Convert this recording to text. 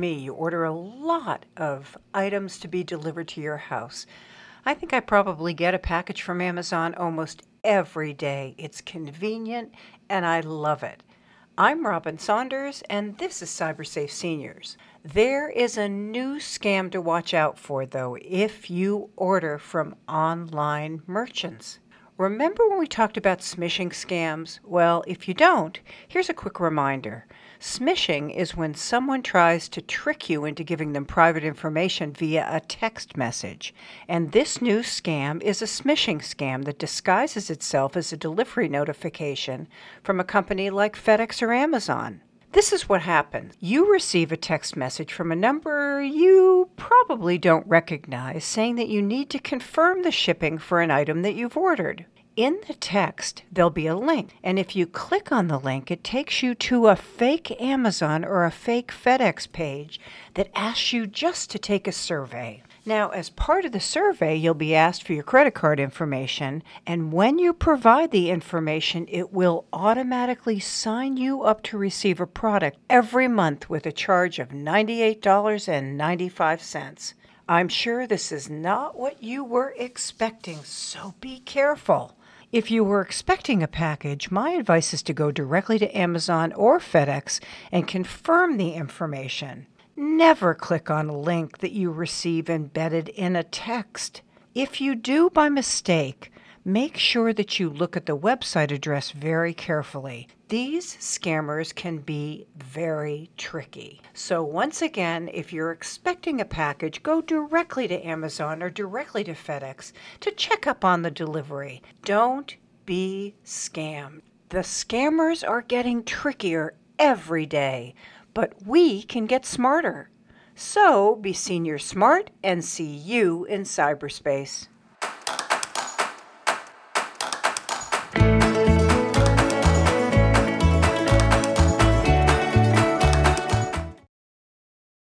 me, you order a lot of items to be delivered to your house. I think I probably get a package from Amazon almost every day. It's convenient and I love it. I'm Robin Saunders, and this is CyberSafe Seniors. There is a new scam to watch out for, though, if you order from online merchants. Remember when we talked about smishing scams? Well, if you don't, here's a quick reminder. Smishing is when someone tries to trick you into giving them private information via a text message. And this new scam is a smishing scam that disguises itself as a delivery notification from a company like FedEx or Amazon. This is what happens. You receive a text message from a number you probably don't recognize saying that you need to confirm the shipping for an item that you've ordered. In the text, there'll be a link, and if you click on the link, it takes you to a fake Amazon or a fake FedEx page that asks you just to take a survey. Now, as part of the survey, you'll be asked for your credit card information, and when you provide the information, it will automatically sign you up to receive a product every month with a charge of $98.95. I'm sure this is not what you were expecting, so be careful. If you were expecting a package, my advice is to go directly to Amazon or FedEx and confirm the information. Never click on a link that you receive embedded in a text. If you do by mistake, make sure that you look at the website address very carefully. These scammers can be very tricky. So, once again, if you're expecting a package, go directly to Amazon or directly to FedEx to check up on the delivery. Don't be scammed. The scammers are getting trickier every day but we can get smarter. So be senior smart and see you in cyberspace.